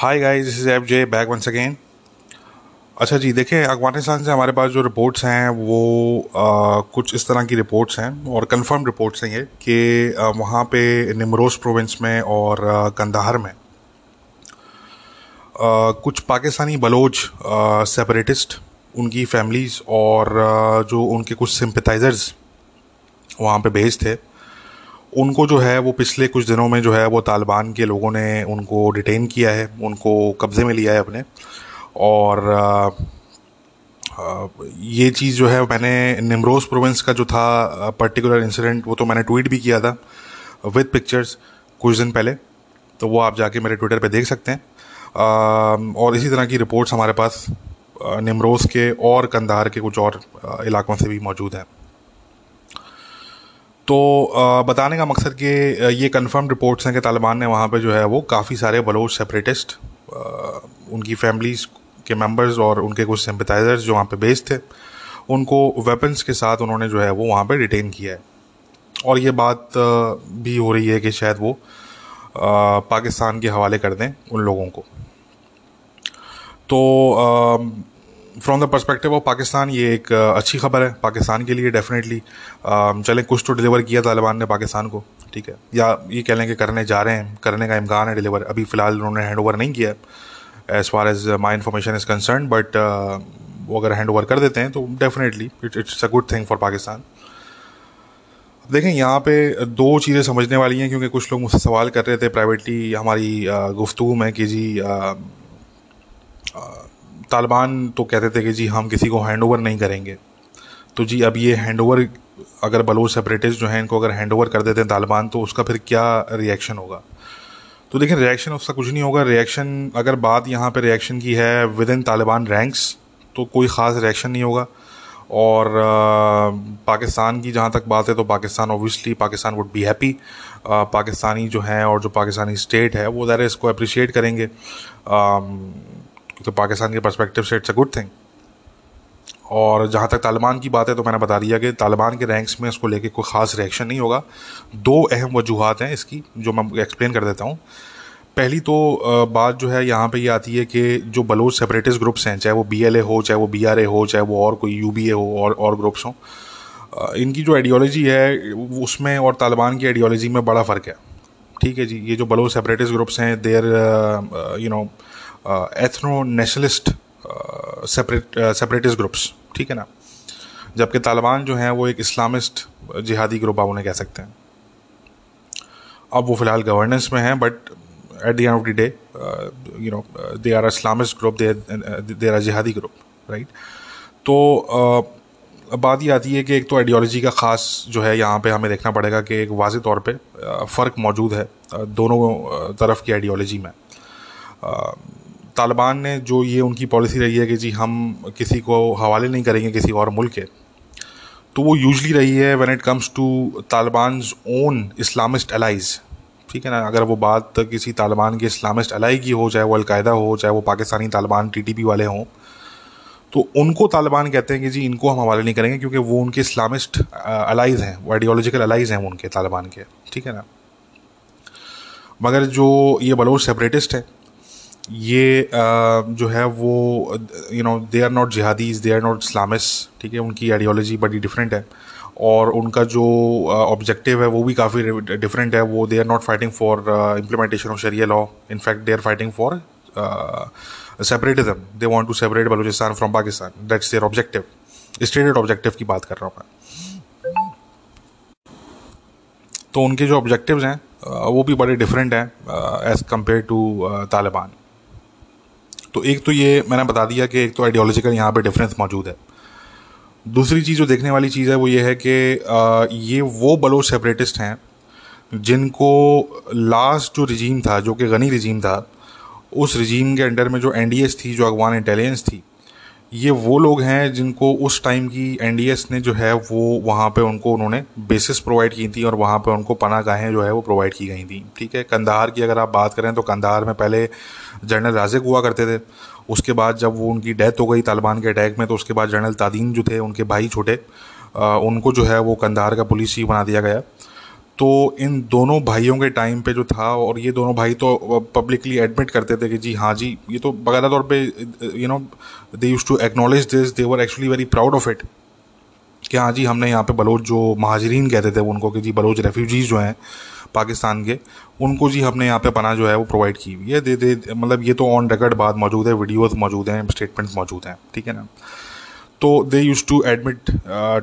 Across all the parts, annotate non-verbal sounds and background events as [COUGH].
Hi guys this is F J back once again अच्छा जी देखें अफ़गानिस्तान से हमारे पास जो रिपोर्ट्स हैं वो आ, कुछ इस तरह की रिपोर्ट्स हैं और कंफर्म रिपोर्ट्स हैं ये कि वहाँ पे निमरोज प्रोविंस में और कंधार में आ, कुछ पाकिस्तानी बलोच सेपरेटिस्ट उनकी फैमिलीज़ और आ, जो उनके कुछ सिंपथाइज़र्स वहाँ पे बेस्ड थे। उनको जो है, वो पिछले कुछ दिनों में जो है, वो तालिबान के लोगों ने उनको डिटेन किया है, उनको कब्ज़े में लिया है अपने। और ये चीज़ जो है, मैंने निमरोज प्रोविंस का जो था पर्टिकुलर इंसिडेंट वो तो मैंने ट्वीट भी किया था विद पिक्चर्स कुछ दिन पहले। तो वो आप जाके मेरे ट्विटर पे देख सकते हैं। और इसी तरह की रिपोर्ट्स हमारे पास निमरोज के और कंधार के कुछ और इलाकों से भी मौजूद हैं। तो बताने का मकसद कि ये कंफर्म रिपोर्ट्स हैं कि तालिबान ने वहाँ पे जो है वो काफ़ी सारे बलोच सेपरेटिस्ट उनकी फैमिलीज़ के मेंबर्स और उनके कुछ सिंपथाइजर्स जो वहाँ पे बेस्ड थे, उनको वेपन्स के साथ उन्होंने जो है वो वहाँ पे डिटेन किया है। और ये बात भी हो रही है कि शायद वो पाकिस्तान के हवाले कर दें उन लोगों को। तो from the perspective of Pakistan ये एक अच्छी खबर है पाकिस्तान के लिए डेफिनेटली चलें कुछ तो डिलीवर किया तालिबान ने पाकिस्तान को ठीक है? या ये कह लें कि करने जा रहे हैं करने का इम्कान है डिलीवर अभी फ़िलहाल उन्होंने हैंड ओवर नहीं किया as far as my information is concern but वो अगर हैंड ओवर कर देते हैं तो definitely it it's a good thing for Pakistan. देखें यहाँ पे दो चीज़ें समझने वाली हैं क्योंकि कुछ लोग मुझसे सवाल कर रहे थे प्राइवेटली हमारी गुफ्तु में कि जी आ, आ, तालिबान तो कहते थे कि जी, हम किसी को हैंड ओवर नहीं करेंगे। तो जी, अब ये हैंड ओवर अगर बलोच सेपरेटिस्ट जो हैं, इनको अगर हैंड ओवर कर देते हैं तालिबान तो उसका फिर क्या रिएक्शन होगा? तो देखिए रिएक्शन उसका कुछ नहीं होगा। रिएक्शन अगर बात यहाँ पर रिएक्शन की है विद इन तालिबान रैंक्स तो कोई ख़ास रिएक्शन नहीं होगा। और पाकिस्तान की जहाँ तक बात है तो Pakistan obviously Pakistan would be happy Pakistani जो हैं और जो पाकिस्तानी स्टेट है, वो ज़रा इसको अप्रिशिएट करेंगे। क्योंकि पाकिस्तान के परस्पेक्टिव से इट्स अ गुड थिंग और जहाँ तक तालिबान की बात है तो मैंने बता दिया कि तालिबान के रैंक्स में इसको लेके कोई ख़ास रिएक्शन नहीं होगा। दो अहम वजूहत हैं इसकी, जो मैं एक्सप्लेन कर देता हूँ। पहली तो बात जो है, यहाँ पे ये यह आती है कि जो बलोच सेपरेटिस्ट ग्रुप्स हैं, चाहे वो बी एल ए हो, चाहे वो बी आर ए हो, चाहे वो और कोई यू बी ए हो, और और ग्रुप्स हों इनकी जो आइडियोलॉजी है, उसमें और तालिबान की आइडियोलॉजी में बड़ा फ़र्क है। ठीक है जी, ये जो बलोच सेपरेटिस्ट ग्रुप्स हैं there you know ethno nationalist separate separatist groups ठीक है ना? जबकि तालिबान जो हैं वो एक इस्लामिस्ट जिहादी ग्रुप आप उन्हें कह सकते हैं। अब वो फ़िलहाल गवर्नेंस में हैं but at the end of the day you know they are Islamist group they are jihadi group right तो uh, बात ये आती है कि एक तो आइडियोलॉजी का ख़ास जो है यहाँ पे हमें देखना पड़ेगा कि एक वाज तौर पे फ़र्क मौजूद है दोनों तरफ़ की आइडियोलॉजी में। तालिबान ने जो ये उनकी पॉलिसी रही है कि जी हम किसी को हवाले नहीं करेंगे किसी और मुल्क के तो वो यूजली रही है when it comes to Taliban own Islamist allies ठीक है ना? अगर वो बात किसी तालिबान के इस्लामिस्ट अलाई की हो, चाहे वो अलकायदा हो, चाहे वो पाकिस्तानी तालिबान टी वाले हों तो उनको तालिबान कहते हैं कि जी इनको हम हवाले नहीं करेंगे क्योंकि वो उनके इस्लामिस्ट अलाइज हैं, वो आइडियोलॉजिकल अलाइज हैं उनके, तालिबान के। ठीक है ना? मगर जो ये बलोच सेपरेटिस्ट है ये जो है वो you know they are not jihadis they are not Islamists ठीक है? उनकी आइडियोलॉजी बड़ी डिफरेंट है। और उनका जो ऑब्जेक्टिव है वो भी काफ़ी डिफरेंट है। वो they are not fighting for implementation of sharia law in fact they are fighting for separatism they want to separate Balochistan from Pakistan that's their objective stated objective की बात कर रहा हूँ मैं। तो उनके जो ऑब्जेक्टिव्स हैं वो भी बड़े डिफरेंट हैं एज़ कंपेयर टू तालिबान तो एक तो ये मैंने बता दिया कि एक तो आइडियोलॉजिकल यहाँ पे डिफरेंस मौजूद है। दूसरी चीज़ जो देखने वाली चीज़ है वो ये है कि ये वो बलोच सेपरेटिस्ट हैं जिनको लास्ट जो रिजीम था, जो कि गनी रिजीम था, उस रिजीम के अंडर में जो एनडीएस थी, जो अगवान इंटेलिजेंस थी ये वो लोग हैं जिनको उस टाइम की एनडीएस ने जो है वो वहाँ पे उनको उन्होंने बेसिस प्रोवाइड की थी और वहाँ पे उनको पना गाहें जो है वो प्रोवाइड की गई थी, ठीक है? कंधार की अगर आप बात करें तो कंधार में पहले जनरल राजिक हुआ करते थे, उसके बाद जब वो उनकी डेथ हो गई तालिबान के अटैक में तो उसके बाद जनरल तादीन जो थे उनके भाई छोटे उनको जो है वो कंधार का पुलिस ही बना दिया गया। तो इन दोनों भाइयों के टाइम पे जो था और ये दोनों भाई तो पब्लिकली एडमिट करते थे कि जी हाँ जी, ये तो बकायदा तौर पे you know they used to acknowledge this they were actually very proud of it कि हाँ जी, हमने यहाँ पे बलोच जो महाजरीन कहते थे, उनको कि जी बलोच रेफ्यूजीज़ जो हैं, पाकिस्तान के, उनको जी हमने यहाँ पे पना जो है वो प्रोवाइड की। हुई है दे दे मतलब ये तो ऑन रिकॉर्ड बात मौजूद है वीडियोस मौजूद हैं स्टेटमेंट्स मौजूद हैं, ठीक है ना? तो they used to admit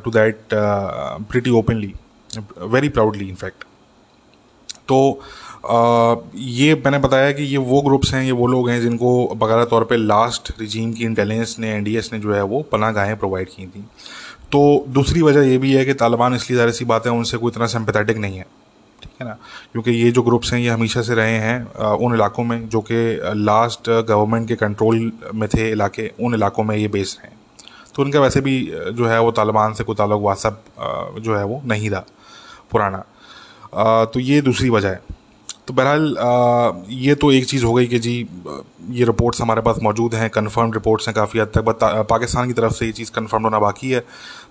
to that pretty openly very proudly in fact तो uh, ये मैंने बताया कि ये वो ग्रुप्स हैं ये वो लोग हैं जिनको बकायदा तौर पे लास्ट रिजीम की इंटेलिजेंस ने एनडीएस ने जो है वो पनाह गाहें प्रोवाइड की थी। तो दूसरी वजह ये भी है कि तालिबान इसलिए ज़ाहिर सी बात है उनसे कोई इतना सिंपथेटिक नहीं है। ठीक है ना? क्योंकि ये जो ग्रुप्स हैं ये हमेशा से रहे हैं उन इलाकों में जो कि लास्ट गवर्नमेंट के कंट्रोल में थे इलाके उन इलाकों में ये बेस हैं। तो उनका वैसे भी जो है वो तालिबान से कोई ताल्लुक वासब जो है वो नहीं रहा। पुराना। तो ये दूसरी वजह है। तो बहरहाल ये तो एक चीज़ हो गई कि जी ये रिपोर्ट्स हमारे पास मौजूद हैं कंफर्म रिपोर्ट्स हैं काफ़ी हद तक, बट पाकिस्तान की तरफ़ से ये चीज़ कंफर्म होना बाकी है।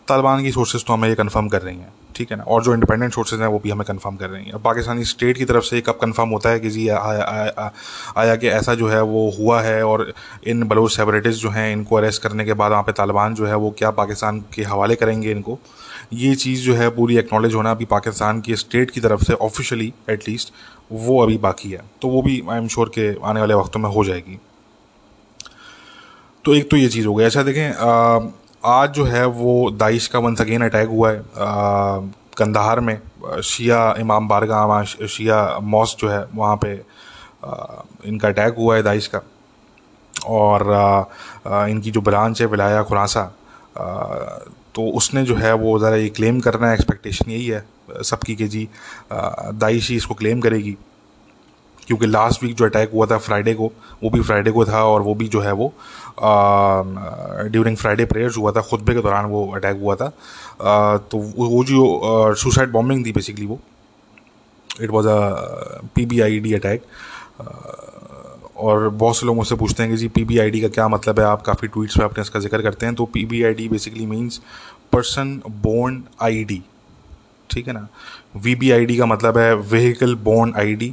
तालिबान की सोर्सेज तो हमें ये कंफर्म कर रही हैं, ठीक है ना? और जो इंडिपेंडेंट सोर्सेज हैं, वो भी हमें कंफर्म कर रही हैं। पाकिस्तानी स्टेट की तरफ़ से कब कंफर्म होता है कि जी आया कि ऐसा जो है, वो हुआ है और इन बलोच सेपरेटिस्ट जो हैं, इनको अरेस्ट करने के बाद वहाँ पे तालिबान जो है, वो क्या पाकिस्तान के हवाले करेंगे इनको? ये चीज़ जो है पूरी एक्नॉलेज होना अभी पाकिस्तान की स्टेट की तरफ़ से ऑफिशियली एटलीस्ट वो अभी बाकी है। तो वो भी आई एम श्योर के आने वाले वक्तों में हो जाएगी। तो एक तो ये चीज़ हो गई अच्छा देखें आ, आज जो है वो दाइश का वंस अगेन अटैक हुआ है। कंधार में शिया इमाम बारगाह शिया मॉस जो है वहाँ पे आ, इनका अटैक हुआ है दाइश का। और आ, इनकी जो ब्रांच है विलाया खुरासा तो उसने जो है वो ज़रा ये क्लेम करना है एक्सपेक्टेशन यही है सबकी कि जी दाइश ही इसको क्लेम करेगी। क्योंकि लास्ट वीक जो अटैक हुआ था फ्राइडे को वो भी फ्राइडे को था और वो भी जो है वो ड्यूरिंग फ्राइडे प्रेयर्स हुआ था खुतबे के दौरान वो अटैक हुआ था। आ, तो वो जो सुसाइड बॉम्बिंग थी बेसिकली वो it was a P B I D attack और बहुत से लोग मुझसे पूछते हैं कि जी पी का क्या मतलब है? आप काफ़ी ट्वीट्स में अपने इसका ज़िक्र करते हैं। तो P B I D basically means person borne I D ठीक है ना? वी बी आई डी का मतलब है व्हीकल बोर्न आई डी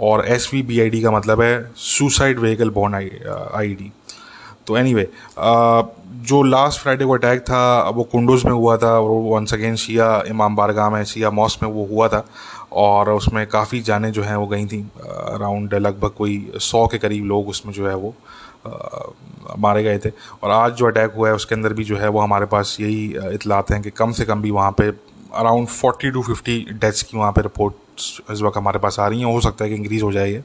और S V B I D का मतलब है suicide vehicle borne I D तो एनी anyway, जो लास्ट फ्राइडे को अटैक था वो कुंडोज में हुआ था और वो वंस अगेन शिया इमाम बारगाह में शिया मॉस में वो हुआ था। और उसमें काफ़ी जाने जो हैं वो गई थी अराउंड लगभग कोई सौ के करीब लोग उसमें जो है वो मारे गए थे। और आज जो अटैक हुआ है, उसके अंदर भी जो है वो हमारे पास यही इतलात हैं कि कम से कम भी वहाँ पे around forty two fifty deaths की वहाँ पे रिपोर्ट्स इस वक्त हमारे पास आ रही हैं। हो सकता है कि इंक्रीज़ हो जाए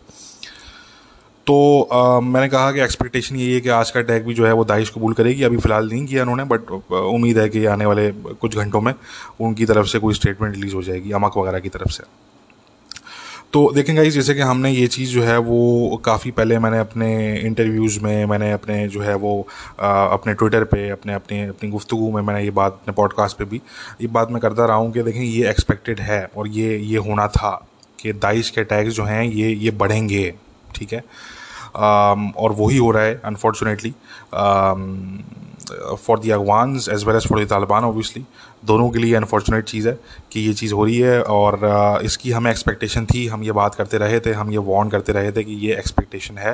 तो आ, मैंने कहा कि एक्सपेक्टेशन यही है कि आज का अटैक भी जो है वो दाइश कबूल करेगी। अभी फ़िलहाल नहीं किया उन्होंने बट उम्मीद है कि आने वाले कुछ घंटों में उनकी तरफ़ से कोई स्टेटमेंट रिलीज़ हो जाएगी अमक वगैरह की तरफ़ से। तो देखें गाइस जैसे कि हमने ये चीज़ जो है वो काफ़ी पहले मैंने अपने इंटरव्यूज़ में मैंने अपने जो है वो आ, अपने ट्विटर पे अपने अपने अपनी गुफ्तु में मैंने ये बात अपने पॉडकास्ट पे भी ये बात मैं करता रहा हूँ कि देखें ये एक्सपेक्टेड है और ये ये होना था कि दाइश के अटैक्स जो हैं ये ये बढ़ेंगे। ठीक है। Um, और वही हो रहा है unfortunately for the Afghans as well as for the Taliban obviously दोनों के लिए अनफॉर्चुनेट चीज़ है कि ये चीज़ हो रही है और uh, इसकी हमें एक्सपेक्टेशन थी हम ये बात करते रहे थे हम ये वार्न करते रहे थे कि ये एक्सपेक्टेशन है।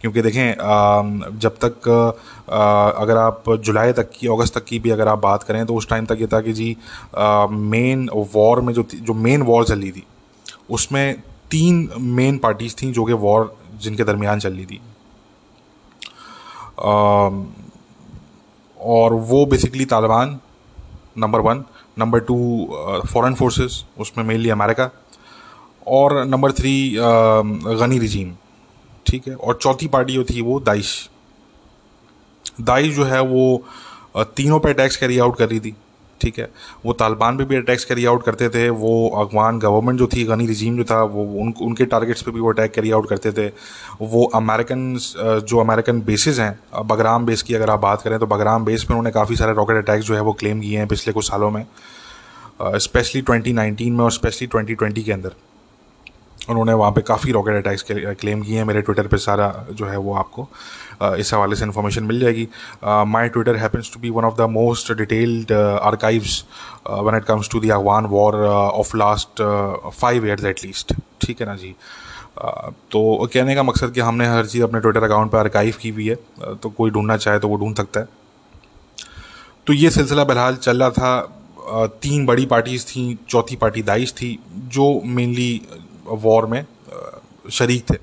क्योंकि देखें uh, जब तक uh, अगर आप जुलाई तक की अगस्त तक की भी अगर आप बात करें तो उस टाइम तक ये था कि जी मेन वॉर में जो जो मेन वॉर चल रही थी उसमें तीन मेन पार्टीज़ थी जो कि वॉर जिनके दरमियान चल रही थी। और वो basically Taliban number one number two foreign forces उसमें मेनली अमेरिका. और नंबर थ्री गनी रिजीम ठीक है? और चौथी पार्टी जो थी वो दाइश. दाइश जो है वो तीनों पे अटैक्स कैरी आउट कर रही थी। ठीक है। वो तालिबान पे भी अटैक्स कैरी आउट करते थे, वो अफगान गवर्नमेंट जो थी गनी रिजीम जो था, वो उन, उनके टारगेट्स पे भी वो अटैक कैरी आउट करते थे। वो अमेरिकन जो अमेरिकन बेसिस हैं बगराम बेस की अगर आप बात करें तो बगराम बेस पर उन्होंने काफ़ी सारे रॉकेट अटैक्स जो है वो क्लेम किए हैं पिछले कुछ सालों में स्पेशली ट्वेंटी में और स्पेशली ट्वेंटी के अंदर। उन्होंने वहाँ पे काफ़ी रॉकेट अटैक्स क्लेम किए हैं। मेरे ट्विटर पे सारा जो है वो आपको इस हवाले से इन्फॉर्मेशन मिल जाएगी। My Twitter happens to be one of the most detailed archives when it comes to the Afghan war of last five years at least ठीक है ना जी? तो कहने का मकसद कि हमने हर चीज़ अपने ट्विटर अकाउंट पर आर्काइव की हुई है। तो कोई ढूंढना चाहे तो वो ढूंढ सकता है। तो ये सिलसिला बहरहाल चल रहा था। तीन बड़ी पार्टीज़ थी, चौथी पार्टी दाइश थी, जो मेनली वॉर में शरीक थे।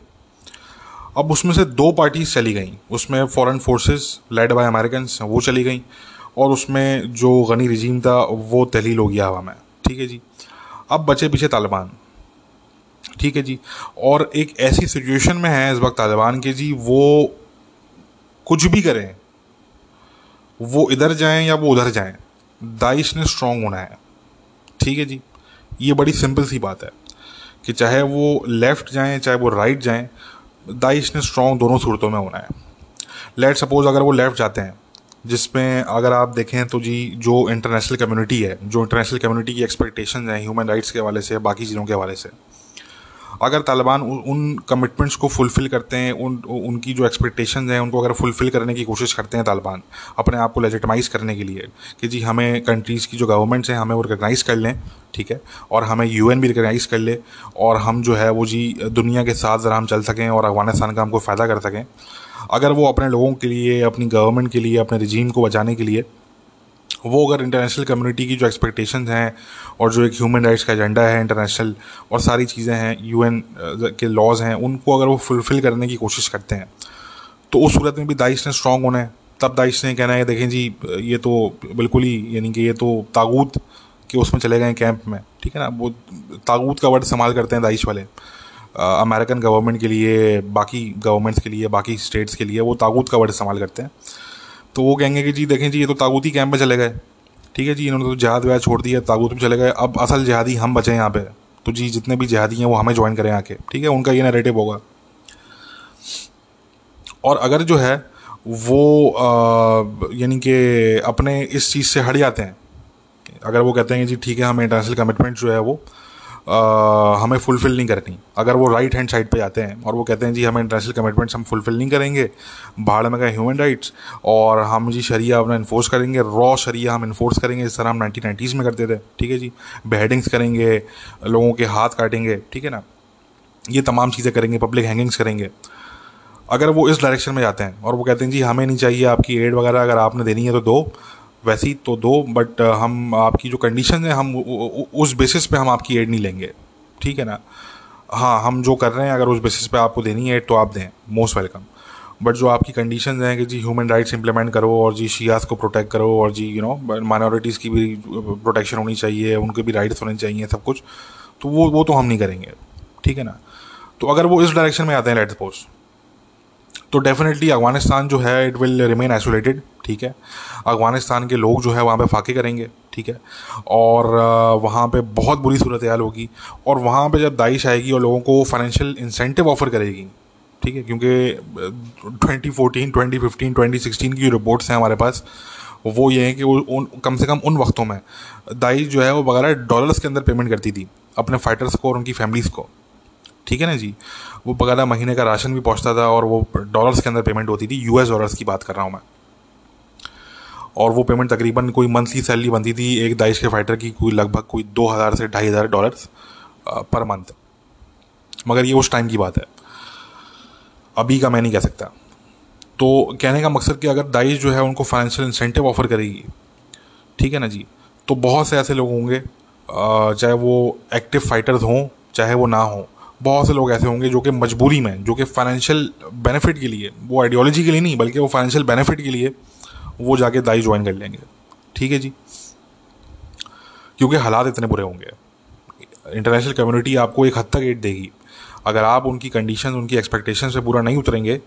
अब उसमें से दो पार्टीज़ चली गई। उसमें foreign forces led by American वो चली गई और उसमें जो गनी रजीम था, वो तहलील हो गया हवा में। ठीक है जी? अब बचे पीछे तालिबान। ठीक है जी? और एक ऐसी सिचुएशन में है इस वक्त तालिबान के जी, वो कुछ भी करें, वो इधर जाएँ या वो उधर जाएँ दाइश ने स्ट्रांग होना है। ठीक है जी? ये बड़ी सिंपल सी बात है। कि चाहे वो लेफ़्ट जाएँ, चाहे वो राइट जाएँ दाइश ने स्ट्रॉन्ग दोनों सूरतों में होना है। लेट सपोज़ अगर वो लेफ़्ट जाते हैं, जिसमें अगर आप देखें तो जी, जो इंटरनेशनल कम्युनिटी है, जो इंटरनेशनल कम्युनिटी की एक्सपेक्टेशन है ह्यूमन राइट्स के हवाले से, बाकी चीज़ों के हवाले से अगर तालिबान उन कमिटमेंट्स को फुलफ़िल करते हैं, उन उनकी जो एक्सपेक्टेशन हैं, उनको अगर फुलफ़िल करने की कोशिश करते हैं तालिबान, अपने आप को लेजिटमाइज़ करने के लिए, कि जी हमें कंट्रीज़ की जो गवर्नमेंट्स हैं, हमें वो रिकगनाइज़ कर लें, ठीक है, और हमें यूएन भी रिकगनाइज़ कर ले, और हम जो है वो जी दुनिया के साथ ज़रा हम चल सकें, और अफ़गानिस्तान का हमको फ़ायदा कर सकें। अगर वो अपने लोगों के लिए, अपनी गवर्नमेंट के लिए, अपने रिजीम को बचाने के लिए वो अगर इंटरनेशनल कम्युनिटी की जो एक्सपेक्टेशंस हैं और जो एक ह्यूमन राइट्स का एजेंडा है इंटरनेशनल और सारी चीज़ें हैं यूएन के लॉज हैं, उनको अगर वो फुलफ़िल करने की कोशिश करते हैं तो उस सूरत में भी दाइश ने स्ट्रॉन्ग होना है। तब दाइश ने कहना है, देखें जी, ये तो बिल्कुल ही, यानी कि ये तो ताबूत के उसमें चले गए कैंप में, ठीक है ना? वो ताबूत का वर्ड इस्तेमाल करते हैं दाइश वाले। अमेरिकन गवर्नमेंट के लिए, बाकी गवर्नमेंट्स के लिए, बाकी स्टेट्स के लिए वो ताबूत का वर्ड इस्तेमाल करते हैं। तो वो कहेंगे कि जी, देखें जी, ये तो ताबूती कैंप में चले गए। ठीक है जी, इन्होंने तो जहाद व्याज छोड़ दिया ताबूत में चले गए। अब असल जहादी हम बचे यहाँ पे। तो जी, जितने भी जहादी हैं वो हमें ज्वाइन करें आके। ठीक है, उनका ये नरेटिव होगा। और अगर जो है, वो यानी कि अपने इस चीज़ से हट जाते हैं, अगर वो कहते हैं जी, ठीक है, हमें इंटरनेशनल कमिटमेंट जो है वो हमें फुलफ़िल नहीं करनी अगर वो राइट हैंड साइड पे आते हैं और वो कहते हैं, जी, हमें इंटरनेशनल कमिटमेंट्स हम फुलफ़िल नहीं करेंगे भाड़ में गए ह्यूमन राइट्स और हम जी शरिया अपना इन्फोर्स करेंगे रॉ शरिया हम इन्फोर्स करेंगे, जिस तरह हम नाइनटीन नाइन्टीज़ में करते थे, ठीक है जी? बेहेडिंग्स करेंगे, लोगों के हाथ काटेंगे, ठीक है ना? ये तमाम चीज़ें करेंगे पब्लिक हैंगिंग्स करेंगे। अगर वो इस डायरेक्शन में जाते हैं और वो कहते हैं, जी, हमें नहीं चाहिए आपकी एड वगैरह, अगर आपने देनी है तो दो वैसे तो दो बट uh, हम आपकी जो कंडीशन है हम उस बेसिस पे हम आपकी एड नहीं लेंगे। ठीक है ना? हाँ हम जो कर रहे हैं अगर उस बेसिस पे आपको देनी है एड तो आप दें। मोस्ट वेलकम बट जो आपकी कंडीशन हैं कि जी ह्यूमन राइट्स इंप्लीमेंट करो और जी शियास को प्रोटेक्ट करो और जी यू नो माइनॉरिटीज़ की भी प्रोटेक्शन होनी चाहिए उनके भी राइट्स होने चाहिए सब कुछ तो वो वो तो हम नहीं करेंगे। ठीक है ना? तो अगर वो इस डायरेक्शन में आते हैं लेट सपोज़ तो डेफिनेटली अफ़गानिस्तान जो है इट विल रिमेन आइसोलेटेड ठीक है? अफ़गानिस्तान के लोग जो है, वहाँ पे फाके करेंगे, ठीक है? और वहाँ पे बहुत बुरी सूरत हाल होगी, और वहाँ पे जब दाइश आएगी और लोगों को फाइनेंशियल इंसेंटिव ऑफ़र करेगी, ठीक है? क्योंकि twenty fourteen twenty fifteen twenty sixteen की जो रिपोर्ट्स हैं हमारे पास, वो ये हैं कि वो उन, कम से कम उन वक्तों में, दाइश जो है, वो वगैरह डॉलर्स के अंदर पेमेंट करती थी, अपने फाइटर्स को और उनकी फैमिलीज़ को। ठीक है ना जी? वो बकायदा महीने का राशन भी पहुँचता था और वो डॉलर्स के अंदर पेमेंट होती थी यूएस डॉलर्स की बात कर रहा हूँ मैं। और वो पेमेंट तकरीबन कोई मंथली सैलरी बनती थी एक दाइश के फाइटर की, कोई लगभग कोई दो हज़ार से ढाई हज़ार डॉलर्स पर मंथ मगर ये उस टाइम की बात है। अभी का मैं नहीं कह सकता। तो कहने का मकसद कि अगर दाइश जो है उनको फाइनेंशियल इंसेंटिव ऑफ़र करेगी, ठीक है ना जी? तो बहुत से ऐसे लोग होंगे चाहे वो एक्टिव फाइटर्स हों, चाहे वो ना हों। बहुत से लोग ऐसे होंगे जो कि मजबूरी में जो कि फाइनेंशियल बेनिफिट के लिए, वो आइडियोलॉजी के लिए नहीं, बल्कि वो फाइनेंशियल बेनिफिट के लिए वो जाके दाई ज्वाइन कर लेंगे। ठीक है जी? क्योंकि हालात इतने बुरे होंगे। इंटरनेशनल कम्युनिटी आपको एक हद तक एड देगी। अगर आप उनकी कंडीशन उनकी एक्सपेक्टेशन से पूरा नहीं उतरेंगे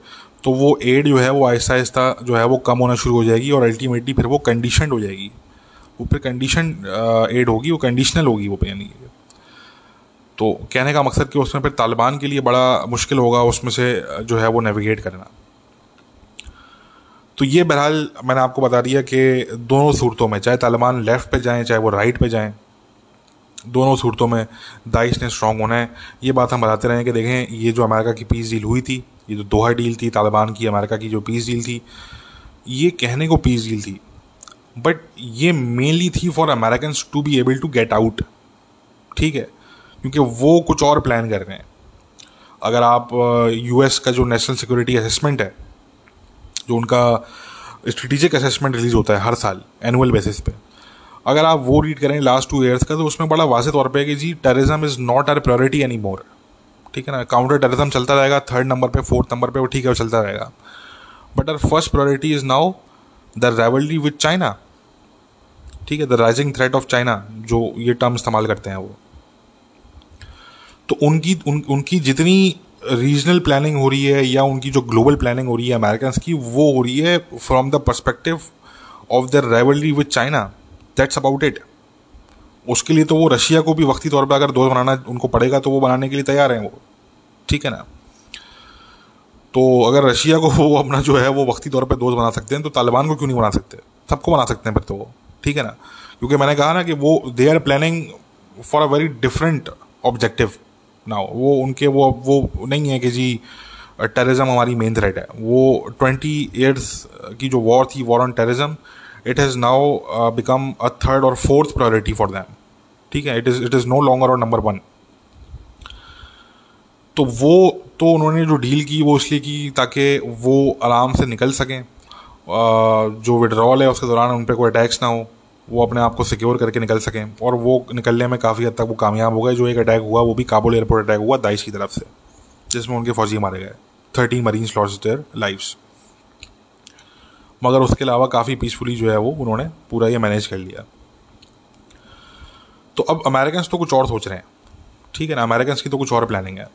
तो वो एड जो है, वो आहिस्ता आहिस्ता जो है, वो कम होना शुरू हो जाएगी और अल्टीमेटली फिर वो कंडीशन हो जाएगी। वो फिर कंडीशन एड होगी, वो कंडीशनल होगी वो यानी तो कहने का मकसद कि उसमें फिर तालिबान के लिए बड़ा मुश्किल होगा उसमें से जो है वो नेविगेट करना। तो ये बहरहाल मैंने आपको बता दिया कि दोनों सूरतों में, चाहे तालिबान लेफ़्ट पे जाएँ, चाहे वो राइट पे जाएँ, दोनों सूरतों में दाइश ने स्ट्रांग होना है। ये बात हम बताते रहे कि देखें, ये जो अमेरिका की पीस डील हुई थी, ये जो दोहा डील थी तालिबान की, अमेरिका की जो पीस डील थी, ये कहने को पीस डील थी। बट ये मेनली थी for American to be able to get out ठीक है? क्योंकि वो कुछ और प्लान कर रहे हैं। अगर आप यूएस का जो नेशनल सिक्योरिटी असेसमेंट है, जो उनका स्ट्रेटिजिक असेसमेंट रिलीज़ होता है हर साल एनुअल बेसिस पे, अगर आप वो रीड करें लास्ट टू ईयर्स का तो उसमें बड़ा वाजे तौर पे कि जी terrorism is not our priority any more ठीक है ना? काउंटर टेररिज्म चलता रहेगा थर्ड नंबर पे फोर्थ नंबर पे वो ठीक है, वो चलता रहेगा। But our first priority is now the rivalry with China ठीक है? The rising threat of China जो ये टर्म इस्तेमाल करते हैं वो। तो उनकी उन, उनकी जितनी रीजनल प्लानिंग हो रही है या उनकी जो ग्लोबल प्लानिंग हो रही है अमेरिकन की वो हो रही है from the perspective of the rivalry with China that's about it उसके लिए तो वो रशिया को भी वक्ती तौर पर अगर दोस्त बनाना उनको पड़ेगा तो वो बनाने के लिए तैयार हैं वो। ठीक है ना? तो अगर रशिया को [LAUGHS] वो अपना जो है वो वक्ती तौर पर दोस्त बना सकते हैं तो तालिबान को क्यों नहीं बना सकते? सबको बना सकते हैं फिर तो वो। ठीक है ना? क्योंकि मैंने कहा ना कि वो they are planning for a very different objective ना, वो उनके, वो वो नहीं है कि जी टेररिज्म हमारी मेन थ्रेट है। वो ट्वेंटी ईयर्स की जो वॉर थी war on terrorism it has now become a third or fourth priority for them ठीक है? It is it is no longer our number one तो वो तो उन्होंने जो डील की, वो इसलिए की ताकि वो आराम से निकल सकें। जो विड्रॉल है, उसके दौरान उन पर कोई अटैक्स ना हो। वो अपने आप को सिक्योर करके निकल सकें। और वो निकलने में काफ़ी हद तक वो कामयाब हो गए। जो एक अटैक हुआ, वो भी काबुल एयरपोर्ट अटैक हुआ दाइश की तरफ़ से, जिसमें उनके फौजी मारे गए। Thirty marine lost their lives मगर उसके अलावा काफ़ी पीसफुली जो है वो उन्होंने पूरा ये मैनेज कर लिया। तो अब अमेरिकन तो कुछ और सोच रहे हैं। ठीक है ना? अमेरिकन की तो कुछ और प्लानिंग है।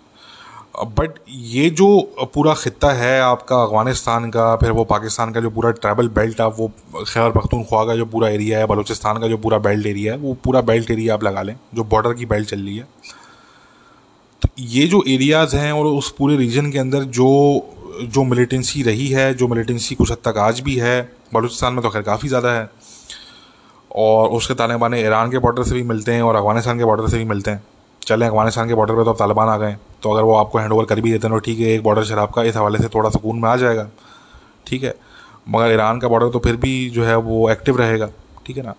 बट ये जो पूरा ख़त्ता है आपका अफ़गानिस्तान का, फिर वो पाकिस्तान का जो पूरा ट्रैवल बेल्ट आप वो खैर पख्तूनख्वा का जो पूरा एरिया है, बलूचिस्तान का जो पूरा बेल्ट एरिया है, वो पूरा बेल्ट एरिया आप लगा लें, जो बॉर्डर की बेल्ट चल रही है। तो ये जो एरियाज़ हैं और उस पूरे रीजन के अंदर जो जो मिलिटेंसी रही है, जो मिलिटेंसी कुछ हद तक आज भी है, बलूचिस्तान में तो खैर काफ़ी ज़्यादा है। और उसके ताने बाने ईरान के बॉर्डर से भी मिलते हैं और अफ़गानिस्तान के बॉर्डर से भी मिलते हैं। चलें, अफ़गानिस्तान के बॉर्डर पर तो अब तालिबान आ गए। तो अगर वो आपको हैंड ओवर कर भी देते हैं तो ठीक है, एक बॉर्डर शराब का इस हवाले से थोड़ा सुकून में आ जाएगा। ठीक है? मगर ईरान का बॉर्डर तो फिर भी जो है वो एक्टिव रहेगा। ठीक है ना?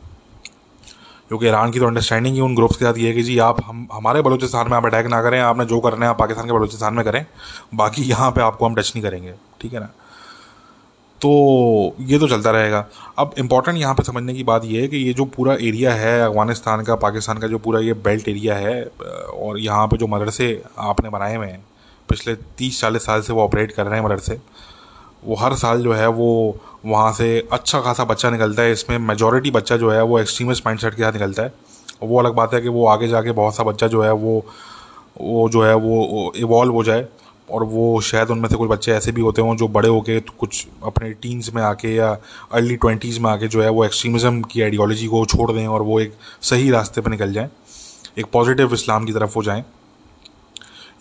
क्योंकि ईरान की तो अंडरस्टैंडिंग ही उन ग्रुप्स के साथ ये है कि जी, आप हम, हमारे बलूचिस्तान में आप अटैक ना करें, आपने जो करना है आप पाकिस्तान के बलूचिस्तान में करें, बाकी यहाँ पे आपको हम टच नहीं करेंगे। ठीक है ना? तो ये तो चलता रहेगा। अब इंपॉर्टेंट यहाँ पे समझने की बात ये है कि ये जो पूरा एरिया है, अफ़गानिस्तान का, पाकिस्तान का जो पूरा ये बेल्ट एरिया है, और यहाँ पे जो मदरसे आपने बनाए हुए हैं, पिछले तीस चालीस साल से वो ऑपरेट कर रहे हैं मदरसे वो हर साल जो है वो वहाँ से अच्छा खासा बच्चा निकलता है। इसमें मेजोरिटी बच्चा जो है वो एक्सट्रीमिस्ट माइंड के साथ निकलता है। वो अलग बात है कि वो आगे जाके बहुत सा बच्चा जो है वो वो जो है वो इवॉल्व हो जाए। और वो शायद उनमें से कुछ बच्चे ऐसे भी होते हों जो बड़े होके कुछ अपने टीन्स में आके या अर्ली ट्वेंटीज़ में आके जो है वो एक्सट्रीमिज़म की आइडियोलॉजी को छोड़ दें और वो एक सही रास्ते पर निकल जाएँ, एक पॉजिटिव इस्लाम की तरफ़ हो जाएँ।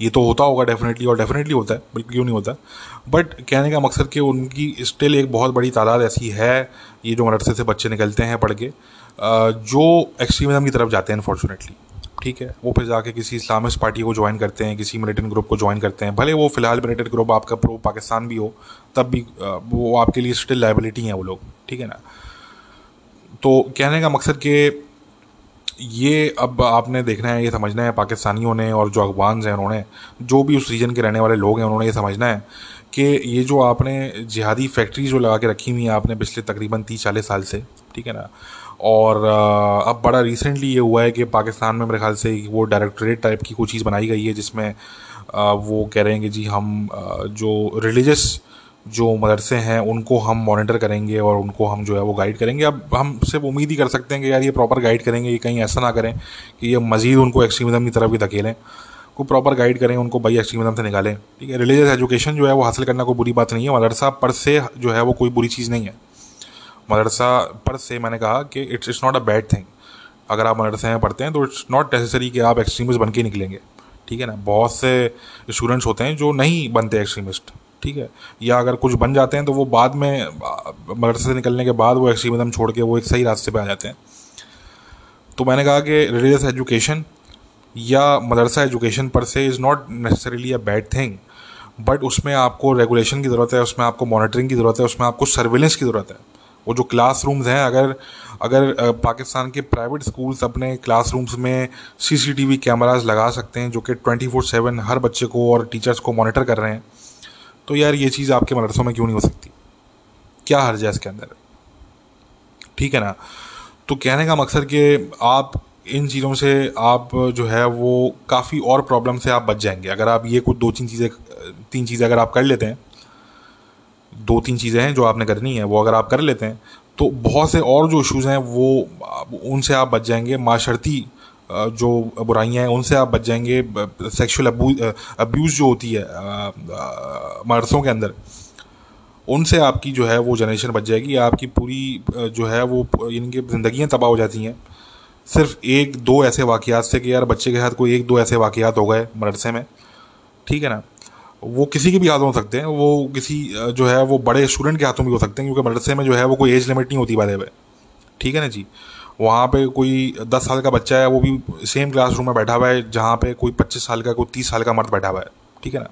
ये तो होता होगा डेफिनेटली और डेफिनेटली होता है, बिल्कुल क्यों नहीं होता? बट कहने का मकसद कि उनकी स्टिल एक बहुत बड़ी तादाद ऐसी है, ये जो मदरसे से बच्चे निकलते हैं पढ़ के जो एक्सट्रीमिज़म की तरफ़ जाते हैं अनफॉर्चुनेटली ठीक है? वो फिर जाके किसी इस्लामिस्ट पार्टी को ज्वाइन करते हैं, किसी मिलिटेंट ग्रुप को ज्वाइन करते हैं। भले वो फ़िलहाल मिलिटेंट ग्रुप आपका प्रो पाकिस्तान भी हो, तब भी वो आपके लिए स्टिल लाइबिलिटी हैं वो लोग, ठीक है ना? तो कहने का मकसद कि ये अब आपने देखना है, ये समझना है पाकिस्तानियों ने और जो अफगान हैं उन्होंने, जो भी उस रीजन के रहने वाले लोग हैं, उन्होंने ये समझना है कि ये जो आपने जिहादी फैक्ट्री जो लगा के रखी हुई है आपने पिछले तकरीबन तीस चालीस साल से, ठीक है ना? और अब बड़ा रिसेंटली ये हुआ है कि पाकिस्तान में मेरे ख्याल से वो डायरेक्टरेट टाइप की कोई चीज़ बनाई गई है जिसमें वो कह रहे हैं कि जी हम जो रिलीजस जो मदरसे हैं उनको हम मॉनिटर करेंगे और उनको हम जो है वो गाइड करेंगे। अब हम सिर्फ़ उम्मीद ही कर सकते हैं कि यार ये प्रॉपर गाइड करेंगे, ये कहीं ऐसा ना करें कि ये मज़ीद उनको एक्सट्रीमिज़म की तरफ़ भी धकेलें, को प्रॉपर गाइड करें, उनको भाई एक्सट्रीमिज़म से निकालें। ठीक है रिलीजियस एजुकेशन जो है वो हासिल करना कोई बुरी बात नहीं है। मदरसा पर से जो है वो कोई बुरी चीज़ नहीं है। मदरसा पर से मैंने कहा कि it's it's not a bad thing अगर आप मदरसे में पढ़ते हैं तो इट्स नॉट नेसेसरी कि आप एक्सट्रीमिस्ट बन के निकलेंगे। ठीक है ना? बहुत से स्टूडेंट्स होते हैं जो नहीं बनते एक्सट्रीमिस्ट ठीक है? या अगर कुछ बन जाते हैं तो वो बाद में, मदरसे से निकलने के बाद वो एक्सट्रीमिज्म छोड़ के वो एक सही रास्ते पर आ जाते हैं। तो मैंने कहा कि रिलीजियस एजुकेशन या madrasa education per se is not necessarily a bad thing but उसमें आपको रेगुलेशन की ज़रूरत है, उसमें आपको मॉनिटरिंग की ज़रूरत है, उसमें आपको सर्विलेंस की ज़रूरत है। वो जो क्लास रूम्स हैं, अगर अगर पाकिस्तान के प्राइवेट स्कूल्स अपने क्लासरूम्स में सीसीटीवी कैमराज लगा सकते हैं, जो कि ट्वेंटी फोर सेवन हर बच्चे को और टीचर्स को मॉनिटर कर रहे हैं तो यार ये चीज़ आपके मदरसों में क्यों नहीं हो सकती? क्या हर्ज है इसके अंदर? ठीक है ना? तो कहने का मकसद कि आप, इन चीज़ों से आप जो है, वो काफ़ी और प्रॉब्लम से आप बच जाएँगे। अगर आप ये कुछ दो तीन चीज़ें तीन चीज़ें अगर आप कर लेते हैं दो तीन चीज़ें हैं जो आपने करनी है, वो अगर आप कर लेते हैं तो बहुत से और जो इशूज़ हैं, वो उनसे आप बच जाएँगे। माशरती जो बुराइयाँ हैं, उनसे आप बच जाएँगे। सेक्सुअल अब्यूज़ जो होती है मरसों के अंदर, उनसे आपकी जो है, वो जनरेशन बच जाएगी। आपकी पूरी जो है, वो इनकी ज़िंदगियाँ तबाह हो जाती हैं। सिर्फ़ एक, दो ऐसे वाक़ात से कि यार बच्चे के साथ कोई एक, दो ऐसे वाक़ात हो गए मदरसे में, ठीक है ना? वो किसी के भी हाथों हो सकते हैं, वो किसी जो है, वो बड़े स्टूडेंट के हाथों भी हो सकते हैं, क्योंकि मदरसे में जो है, वो कोई एज लिमिट नहीं होती बारे में ठीक है ना जी? वहाँ पे कोई दस साल का बच्चा है, वो भी सेम क्लासरूम में बैठा हुआ है, जहाँ पे कोई पच्चीस साल का, कोई तीस साल का मर्द बैठा हुआ है। ठीक है ना?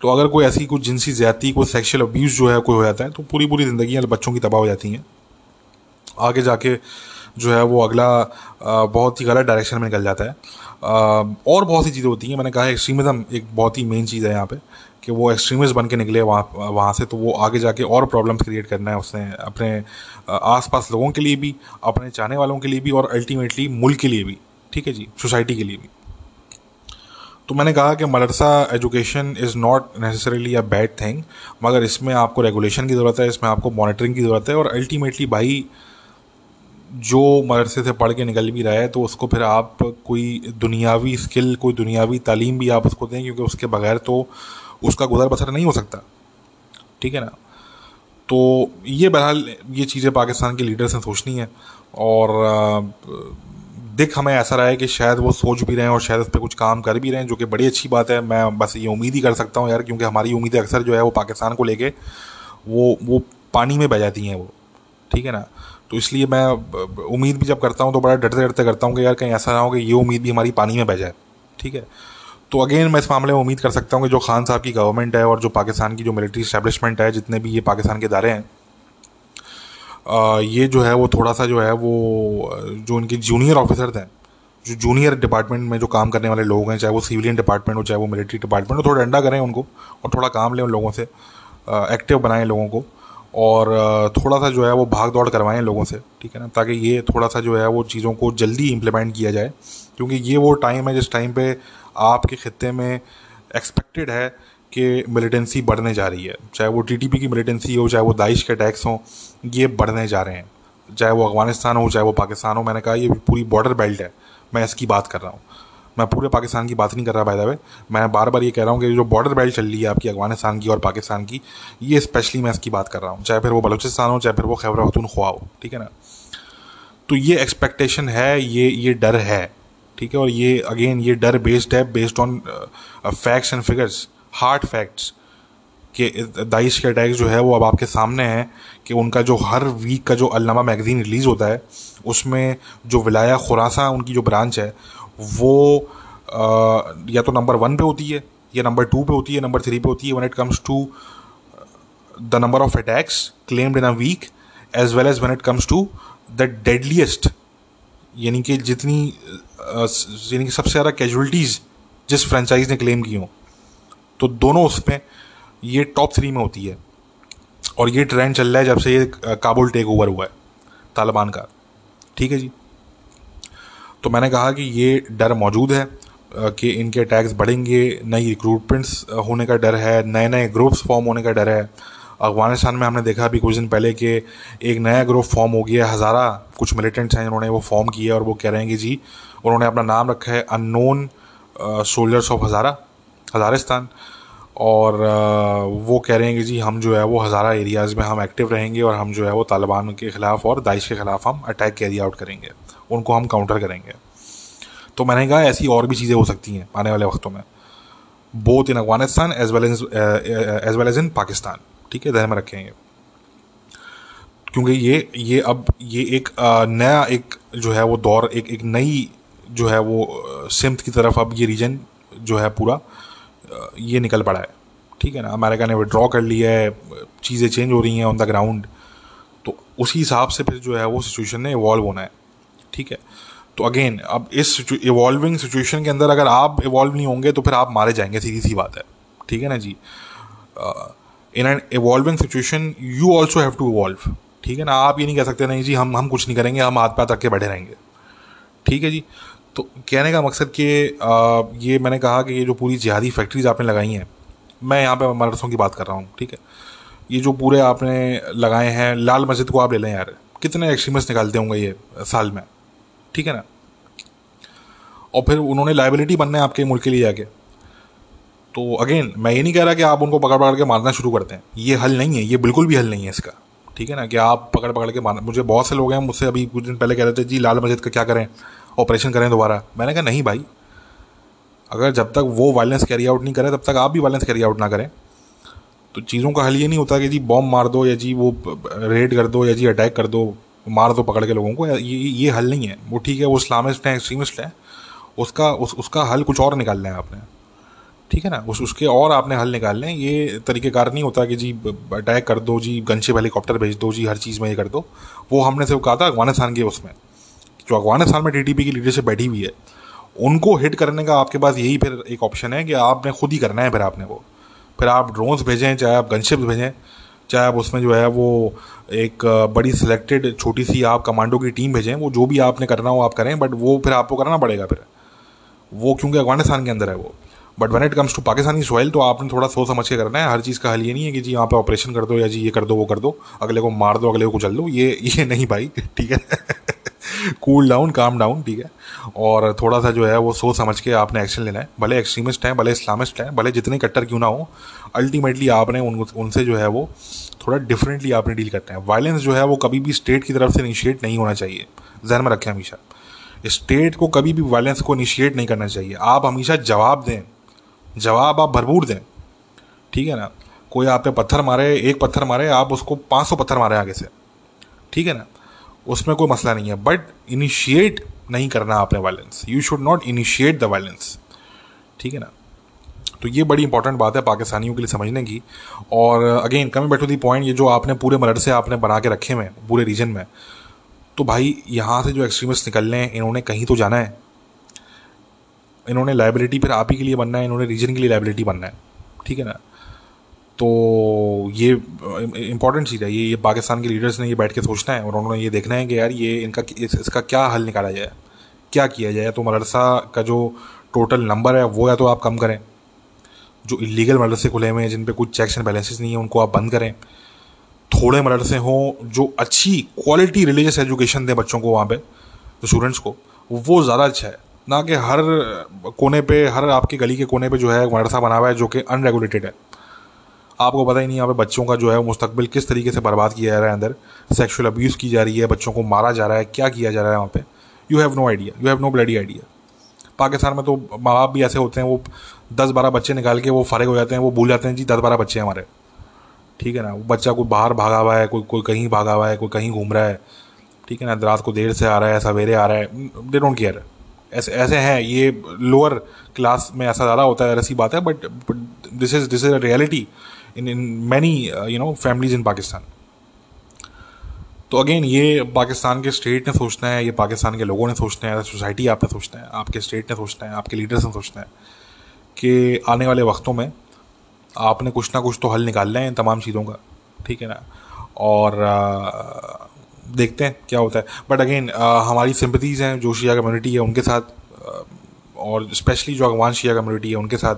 तो अगर कोई ऐसी कोई जिनसी ज़्यादा कोई सेक्शुअल अब्यूज़ जो है, कोई हो जाता है तो पूरी पूरी ज़िंदगी बच्चों की तबाह हो जाती हैं। आगे जाके जो है, वो अगला बहुत ही गलत डायरेक्शन में निकल जाता है। और बहुत सी चीज़ें होती हैं। मैंने कहा एक्सट्रीमिज़म एक बहुत ही मेन चीज़ है यहाँ पे, कि वो एक्सट्रीमिस्ट बन के निकले वहाँ वहाँ से तो वो आगे जाके और प्रॉब्लम्स क्रिएट करना है उसने अपने आसपास लोगों के लिए भी, अपने चाहने वालों के लिए भी और अल्टीमेटली मुल्क के लिए भी, ठीक है जी? सोसाइटी के लिए भी। तो मैंने कहा कि madrasa education is not necessarily a bad thing मगर इसमें आपको रेगुलेशन की ज़रूरत है, इसमें आपको मॉनिटरिंग की ज़रूरत है और अल्टीमेटली भाई जो मदरसे से पढ़ के निकल भी रहा है तो उसको फिर आप कोई दुनियावी स्किल कोई दुनियावी तालीम भी आप उसको दें, क्योंकि उसके बगैर तो उसका गुजर बसर नहीं हो सकता। ठीक है ना? तो ये बहरहाल, ये चीज़ें पाकिस्तान के लीडर्स ने सोचनी है, और दिख हमें ऐसा रहा है कि शायद वो सोच भी रहे हैं और शायद उस पर कुछ काम कर भी रहे हैं, जो कि बड़ी अच्छी बात है। मैं बस ये उम्मीद ही कर सकता हूँ यार, क्योंकि हमारी उम्मीदें अक्सर जो है वो पाकिस्तान को लेके वो वो पानी में बह जाती हैं वो। ठीक है ना? तो इसलिए मैं उम्मीद भी जब करता हूँ तो बड़ा डरते डरते करता हूँ कि यार कहीं ऐसा ना हो कि ये उम्मीद भी हमारी पानी में बह जाए, ठीक है? तो अगेन मैं इस मामले में उम्मीद कर सकता हूँ कि जो खान साहब की गवर्नमेंट है और जो पाकिस्तान की जो मिलिट्री इस्टेब्लिशमेंट है, जितने भी ये पाकिस्तान के इदारे हैं ये जो है वो थोड़ा सा जो है वो, जो उनके जूनियर ऑफिसर हैं, जो जूनियर डिपार्टमेंट में जो काम करने वाले लोग हैं, चाहे वो सिविलियन डिपार्टमेंट हो, चाहे वो मिलिट्री डिपार्टमेंट हो, थोड़ा डंडा करें उनको और थोड़ा काम लें उन लोगों से एक्टिव बनाएँ लोगों को। और थोड़ा सा जो है वो भाग दौड़ करवाएँ लोगों से, ठीक है ना, ताकि ये थोड़ा सा जो है वो चीज़ों को जल्दी इम्प्लीमेंट किया जाए, क्योंकि ये वो टाइम है जिस टाइम पे आपके ख़त्े में एक्सपेक्टेड है कि मिलिटेंसी बढ़ने जा रही है। चाहे वो टीटीपी की मिलिटेंसी हो, चाहे वो दाइश के अटैक्स हों, ये बढ़ने जा रहे हैं। चाहे वो अफ़गानिस्तान हो, चाहे वो पाकिस्तान हो, मैंने कहा ये पूरी बॉर्डर बेल्ट है। मैं इसकी बात कर रहा हूँ। मैं पूरे पाकिस्तान की बात नहीं कर रहा बाय द वे मैं बार बार ये कह रहा हूँ कि जो बॉर्डर बेल्ट चल रही है आपकी अफ़गानिस्तान की और पाकिस्तान की, ये स्पेशली मैं इसकी बात कर रहा हूँ, चाहे फिर वो बलूचिस्तान हो, चाहे फिर वो खैबर पख्तूनख्वा हो, ठीक है ना? तो ये एक्सपेक्टेशन है, ये ये डर है, ठीक है? और ये अगेन ये डर बेस्ड है based on facts and figures hard facts कि दाइश के अटैक जो है वो अब आपके सामने हैं, कि उनका जो हर वीक का जो अलनामा मैगज़ीन रिलीज़ होता है, उसमें जो विलाया खुरासा, उनकी जो ब्रांच है वो या तो नंबर वन पे होती है, या नंबर टू पे होती है नंबर थ्री पे होती है when it comes to the number of attacks claimed in a week as well as when it comes to the deadliest यानी कि जितनी यानी कि सबसे ज़्यादा कैजुअलिटीज़ जिस फ्रेंचाइज ने क्लेम की हो तो दोनों उसमें ये टॉप थ्री में होती है। और ये ट्रेंड चल रहा है जब से ये काबुल टेक ओवर हुआ है, तालिबान का। ठीक है जी? तो मैंने कहा कि ये डर मौजूद है कि इनके अटैक्स बढ़ेंगे, नई रिक्रूटमेंट्स होने का डर है नए नए ग्रुप्स फॉर्म होने का डर है। अफ़गानिस्तान में हमने देखा अभी कुछ दिन पहले कि एक नया ग्रुप फॉर्म हो गया हज़ारा कुछ मिलिटेंट्स हैं जिन्होंने वो फॉर्म किया और वो कह रहे हैं कि जी, उन्होंने अपना नाम रखा है unknown soldiers of Hazara, Hazaristan. और वो कह रहे हैं कि जी, हम जो है वो हज़ारा एरियाज़ में हम एक्टिव रहेंगे और हम जो है वो तालिबान के ख़िलाफ़ और दाइश के ख़िलाफ़ हम अटैक कैरी आउट करेंगे। उनको हम काउंटर करेंगे। तो मैंने कहा, ऐसी और भी चीज़ें हो सकती हैं आने वाले वक्तों में। Both in Afghanistan as well as as well as in Pakistan ठीक है, ध्यान में रखेंगे। क्योंकि ये ये अब, ये एक नया एक जो है वो दौर, एक एक नई जो है वो सिम्थ की तरफ़ अब ये रीजन जो है पूरा ये निकल पड़ा है। ठीक है ना? अमेरिका ने विड्रॉ कर लिया है, चीज़ें चेंज हो रही हैं ऑन द ग्राउंड तो उसी हिसाब से फिर जो है वो सिचुएशन ने इवॉल्व होना है। ठीक है? तो अगेन अब इस इवॉल्विंग सिचुएशन के अंदर अगर आप इवॉल्व नहीं होंगे तो फिर आप मारे जाएँगे, सीधी सी बात है। ठीक है ना जी? In an evolving situation you also have to evolve ठीक है ना? आप ये नहीं कह सकते, नहीं जी, हम हम कुछ नहीं करेंगे, हम हाथ पैर रख के बैठे रहेंगे। ठीक है जी? तो कहने का मकसद कि ये मैंने कहा कि ये जो पूरी जिहादी फैक्ट्रीज आपने लगाई हैं, मैं यहाँ पे मदरसों की बात कर रहा हूँ, ठीक है? ये जो पूरे आपने लगाए हैं, लाल मस्जिद को आप ले लें यार, कितने एक्सट्रीमिस्ट निकालते होंगे ये साल में? ठीक है ना? और फिर उन्होंने लाइबिलिटी बनना है आपके मुल्क के लिए जाके तो अगेन मैं ये नहीं कह रहा कि आप उनको पकड़ पकड़ के मारना शुरू करते हैं। ये हल नहीं है, ये बिल्कुल भी हल नहीं है इसका। ठीक है ना? कि आप पकड़ पकड़ के मारना मुझे बहुत से लोग हैं, मुझसे अभी कुछ दिन पहले कह रहे थे, जी, लाल मस्जिद का क्या करें? ऑपरेशन करें दोबारा। मैंने कहा, नहीं भाई। अगर जब तक वो वायलेंस कैरी आउट नहीं करें, तब तक आप भी वायलेंस कैरी आउट ना करें। तो चीज़ों का हल ये नहीं होता कि, जी बॉम्ब मार दो या जी, वो रेड कर दो या जी अटैक कर दो। मार दो पकड़ के लोगों को, ये ये हल नहीं है। वो ठीक है, वो इस्लामिस्ट हैं एक्सट्रीमिस्ट हैं। उसका, उस, उसका हल कुछ और निकालना है आपने। ठीक है ना? उस, उसके और आपने हल निकाल लें। ये तरीक़ेकार नहीं होता कि जी अटैक कर दो, जी, गनशिप हेलीकॉप्टर भेज दो, जी, हर चीज़ में ये कर दो। वो हमने सिर्फ़ कहा था अफ़गानिस्तान के उसमें। जो अफ़गानिस्तान में टी की लीडरशिप बैठी हुई है, उनको हिट करने का आपके पास यही फिर एक ऑप्शन है कि आपने खुद ही करना है फिर आपने वो। फिर आप ड्रोन्स भेजें, चाहे आप गनशिप्स भेजें, चाहे आप उसमें जो है वो एक बड़ी सिलेक्टेड छोटी सी आप कमांडो की टीम भेजें, वो जो भी आपने करना हो आप करें बट वो फिर आपको करना पड़ेगा फिर। वो क्योंकि अफ़गानिस्तान के अंदर है वो। But when it comes to Pakistani soil तो आपने थोड़ा सोच समझ के करना है, हर चीज़ का हल ये नहीं है कि जी यहाँ पे ऑपरेशन कर दो या जी ये कर दो, वो कर दो, अगले को मार दो, अगले को चल दो, ये ये नहीं भाई, [LAUGHS] ठीक है? कूल डाउन काम डाउन ठीक है? और थोड़ा सा जो है वो सोच समझ के आपने एक्शन लेना है। भले एक्सट्रीमिस्ट हैं, भले इस्लामिस्ट हैं, भले जितने कट्टर क्यों ना हो अल्टीमेटली आपने उन, उनसे जो है वो थोड़ा डिफरेंटली आपने डील करते हैं। वायलेंस जो है वो कभी भी स्टेट की तरफ़ से इनिशिएट नहीं होना चाहिए। जहन में रखें हमेशा। स्टेट को कभी भी वायलेंस को इनिशिएट नहीं करना चाहिए। आप हमेशा जवाब दें। जवाब आप भरपूर दें। ठीक है ना? कोई आप पे पत्थर मारे, एक पत्थर मारे, आप उसको पाँच सौ पत्थर मारे आगे से। ठीक है ना? उसमें कोई मसला नहीं है। बट इनिशिएट नहीं करना आपने violence you should not initiate the violence ठीक है ना? तो ये बड़ी इंपॉर्टेंट बात है पाकिस्तानियों के लिए समझने की। और अगेन कमी बैठो दी पॉइंट ये जो आपने पूरे मदरसे आपने बना के रखे हुए पूरे रीजन में तो भाई, यहाँ से जो एक्सट्रीमिस्ट निकलने हैं, इन्होंने कहीं तो जाना है। इन्होंने लाइबिलिटी फिर आप ही के लिए बनना है, इन्होंने रीजन के लिए लाइबिलिटी बनना है। ठीक है ना? तो ये इंपॉर्टेंट चीज़ है। ये ये पाकिस्तान के लीडर्स ने ये बैठ के सोचना है और उन्होंने ये देखना है कि यार ये इनका इस, इसका क्या हल निकाला जाए। क्या किया जाए? तो मदरसा का जो टोटल नंबर है वो या तो आप कम करें। जो इलीगल मदरसे खुले हुए हैं जिन पे कुछ चेक्स एंड बैलेंसेस नहीं है उनको आप बंद करें। थोड़े मदरसे हों जो अच्छी क्वालिटी रिलीजियस एजुकेशन दें बच्चों को वहाँ पे जो स्टूडेंट्स को वो ज़्यादा अच्छा है। ना कि हर कोने पे हर आपके गली के कोने पे जो है मदरसा बना हुआ है जो कि अनरेगुलेटेड है। आपको पता ही नहीं यहाँ पे बच्चों का जो है मुस्तकबिल किस तरीके से बर्बाद किया जा रहा है अंदर। सेक्शुअल अब्यूज़ की जा रही है, बच्चों को मारा जा रहा है, क्या किया जा रहा है वहाँ पे? You have no idea you have no bloody idea Pakistan में तो माँ बाप भी ऐसे होते हैं, वो दस बारह बच्चे निकाल के वो फारिग हो जाते हैं, वो भूल जाते हैं, जी, दस बारह बच्चे हमारे। ठीक है ना? वो बच्चा कोई बाहर भागा हुआ है, कोई कोई कहीं भागा हुआ है, कोई कहीं घूम रहा है। ठीक है ना? रात को देर से आ रहा है, सवेरे आ रहा है। दे डोंट केयर ऐसे ऐसे हैं, ये लोअर क्लास में ऐसा ज़्यादा होता है ऐसी बात है but this is this is a reality in in many you know families in Pakistan तो अगेन ये पाकिस्तान के स्टेट ने सोचना है ये पाकिस्तान के लोगों ने सोचना है सोसाइटी आपने सोचना है आपके स्टेट ने सोचना है आपके लीडर्स ने सोचना है कि आने वाले वक्तों में आपने कुछ ना कुछ तो हल निकालना है इन तमाम चीज़ों का। ठीक है ना? और आ, देखते हैं क्या होता है। बट अगेन हमारी सिंपथीज़ हैं जो शिया कम्युनिटी है उनके साथ और स्पेशली जो अगवान शिया कम्युनिटी है उनके साथ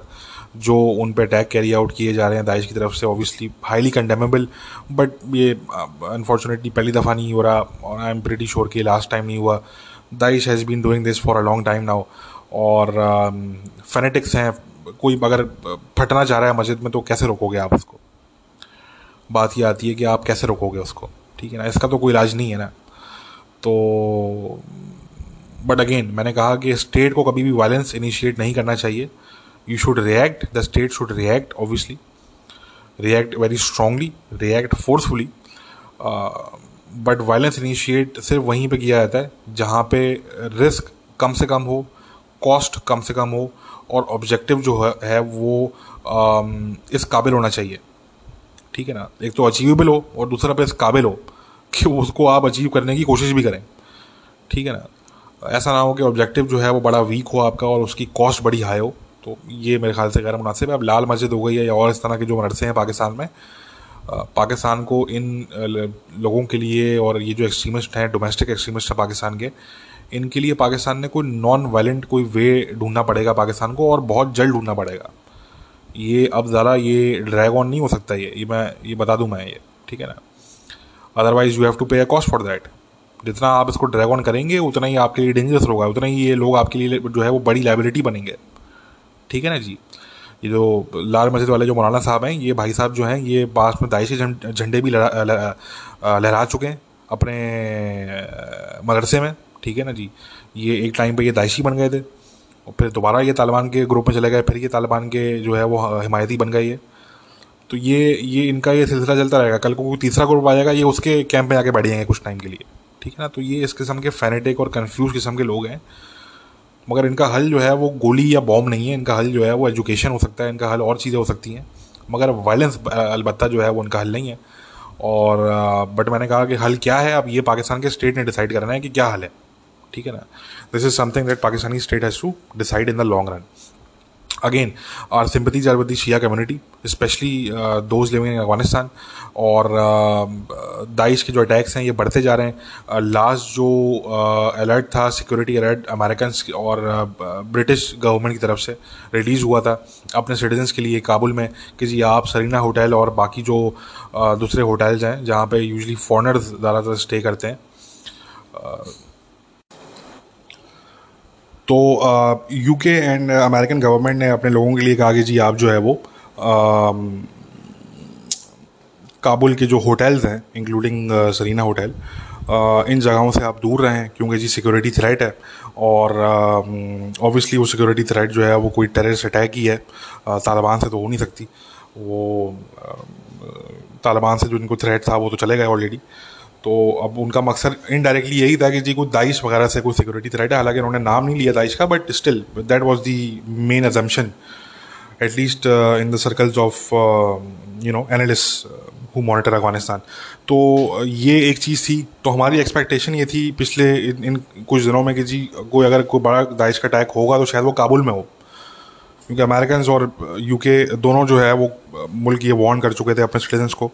जो उन पर अटैक कैरी आउट किए जा रहे हैं दाइश की तरफ़ से ऑब्वियसली हाईली कंडेमेबल बट ये अनफॉर्चुनेटली पहली दफ़ा नहीं हो रहा और आई एम प्रीटी श्योर कि लास्ट टाइम नहीं हुआ। Daesh has been doing this for a long time now और फेनेटिक्स हैं। कोई अगर फटना चाह रहा है मस्जिद में तो कैसे रोकोगे आप उसको? बात ये आती है कि आप कैसे रोकोगे उसको? ठीक है ना? इसका तो कोई इलाज नहीं है ना? तो बट अगेन मैंने कहा कि स्टेट को कभी भी वायलेंस इनिशिएट नहीं करना चाहिए। You should react the state should react obviously. React very strongly react forcefully. Uh, but violence initiate सिर्फ़ वहीं पे किया जाता है जहाँ पे रिस्क कम से कम हो कॉस्ट कम से कम हो और ऑब्जेक्टिव जो है, वो आम, इस काबिल होना चाहिए। ठीक है ना? एक तो अचीवेबल हो और दूसरा पे इस काबिल हो कि उसको आप अचीव करने की कोशिश भी करें। ठीक है ना? ऐसा ना हो कि ऑब्जेक्टिव जो है वो बड़ा वीक हो आपका और उसकी कॉस्ट बड़ी हाई हो। तो ये मेरे ख्याल से गैर मुनासिब है। अब लाल मस्जिद हो गई है या और इस तरह के जो मदरसे हैं पाकिस्तान में पाकिस्तान को इन लोगों के लिए और ये जो एक्सट्रीमिस्ट हैं डोमेस्टिक एक्सट्रीमिस्ट हैं पाकिस्तान के, इनके लिए पाकिस्तान ने कोई नॉन वायलेंट कोई वे ढूंढना पड़ेगा पाकिस्तान को और बहुत जल्द ढूंढना पड़ेगा। ये अब ज़रा ये ड्रैग ऑन नहीं हो सकता ये। ये मैं, ये बता दूँ मैं ये, ठीक है ना? अदरवाइज़ यू हैव टू पे अ कॉस्ट फॉर दैट जितना आप इसको ड्रैग ऑन करेंगे, उतना ही आपके लिए डेंजरस होगा, उतना ही ये लोग आपके लिए जो है वो बड़ी लाइबिलिटी बनेंगे। ठीक है ना जी? ये जो लाल मस्जिद वाले जो मौलाना साहब हैं, ये भाई साहब जो हैं, ये पास में दाइशी झंडे भी लहरा चुके हैं अपने मदरसे में, ठीक है ना जी? ये एक टाइम पे ये दाइशी बन गए थे और फिर दोबारा ये तालिबान के ग्रुप में चले गए, फिर ये तालिबान के जो है वो हिमायती बन गए ये। तो ये ये इनका ये सिलसिला चलता रहेगा। कल को कोई तीसरा ग्रुप आ जाएगा, ये उसके कैंप में आके बैठ जाएँगे कुछ टाइम के लिए, ठीक है ना? तो ये इस किस्म के फैनेटिक और कन्फ्यूज़ किस्म के लोग हैं। मगर इनका हल जो है वो गोली या बॉम्ब नहीं है, इनका हल जो है वो एजुकेशन हो सकता है, इनका हल और चीज़ें हो सकती हैं, मगर वायलेंस अलबत् जो है वो उनका हल नहीं है। और बट मैंने कहा कि हल क्या है, अब ये पाकिस्तान के स्टेट ने डिसाइड करना है कि क्या हल है, ठीक है ना? This is something that Pakistani state has to decide in the long run again our sympathies are with Shia community especially those living in Afghanistan और दाइश के जो अटैक्स हैं ये बढ़ते जा रहे हैं। लास्ट uh, जो अलर्ट uh, था सिक्योरिटी अलर्ट अमेरिकन और ब्रिटिश uh, गवर्नमेंट की तरफ़ से रिलीज़ हुआ था अपने सिटीजन्स के लिए काबुल में कि जी आप सरीना होटल और बाकी जो दूसरे होटल्स हैं जहाँ पे यूजली फॉरनर्स ज़्यादातर स्टे करते हैं। तो यूके एंड अमेरिकन गवर्नमेंट ने अपने लोगों के लिए कहा कि जी आप जो है वो काबुल के जो होटल्स हैं इंक्लूडिंग सरीना होटल इन जगहों से आप दूर रहें, क्योंकि जी सिक्योरिटी थ्रेट है और ऑब्वियसली वो सिक्योरिटी थ्रेट जो है वो कोई टेररिस्ट अटैक ही है तालिबान से तो हो नहीं सकती। वो तालिबान से जो इनको थ्रेट था वो तो चले गए ऑलरेडी तो अब उनका मकसद इनडायरेक्टली यही था कि जी कुछ दाइश वगैरह से कोई सिक्योरिटी थ्रेट है। हालाँकि उन्होंने नाम नहीं लिया दाइश का but still that was the main assumption at least in the circles of you know analyst who monitor Afghanistan तो ये एक चीज़ थी। तो हमारी एक्सपेक्टेशन ये थी पिछले इन, इन कुछ दिनों में कि जी कोई अगर कोई बड़ा दाइश का अटैक होगा तो शायद वो काबुल में हो। क्योंकि अमेरिकन और यूके दोनों जो है वो मुल्क ये वार्न कर चुके थे अपने सिटीजन्स को।